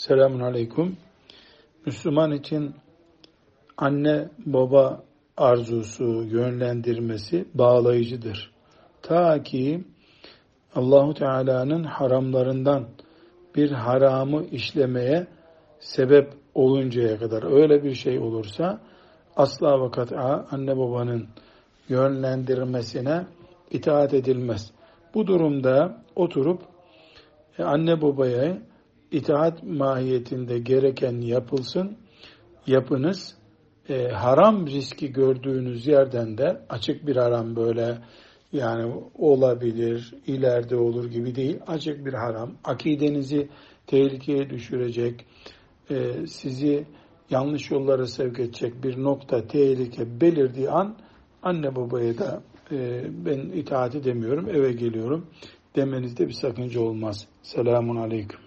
Selamun Aleyküm. Müslüman için anne baba arzusu, yönlendirmesi bağlayıcıdır. Ta ki Allahu Teala'nın haramlarından bir haramı işlemeye sebep oluncaya kadar öyle bir şey olursa asla ve kat'a anne babanın yönlendirmesine itaat edilmez. Bu durumda oturup e, anne babaya itaat mahiyetinde gereken yapılsın, yapınız. E, haram riski gördüğünüz yerden de açık bir haram böyle yani olabilir, ileride olur gibi değil. Açık bir haram. Akidenizi tehlikeye düşürecek, e, sizi yanlış yollara sevk edecek bir nokta, tehlike belirdiği an anne babaya da e, ben itaat edemiyorum, eve geliyorum demenizde bir sakınca olmaz. Selamun Aleyküm.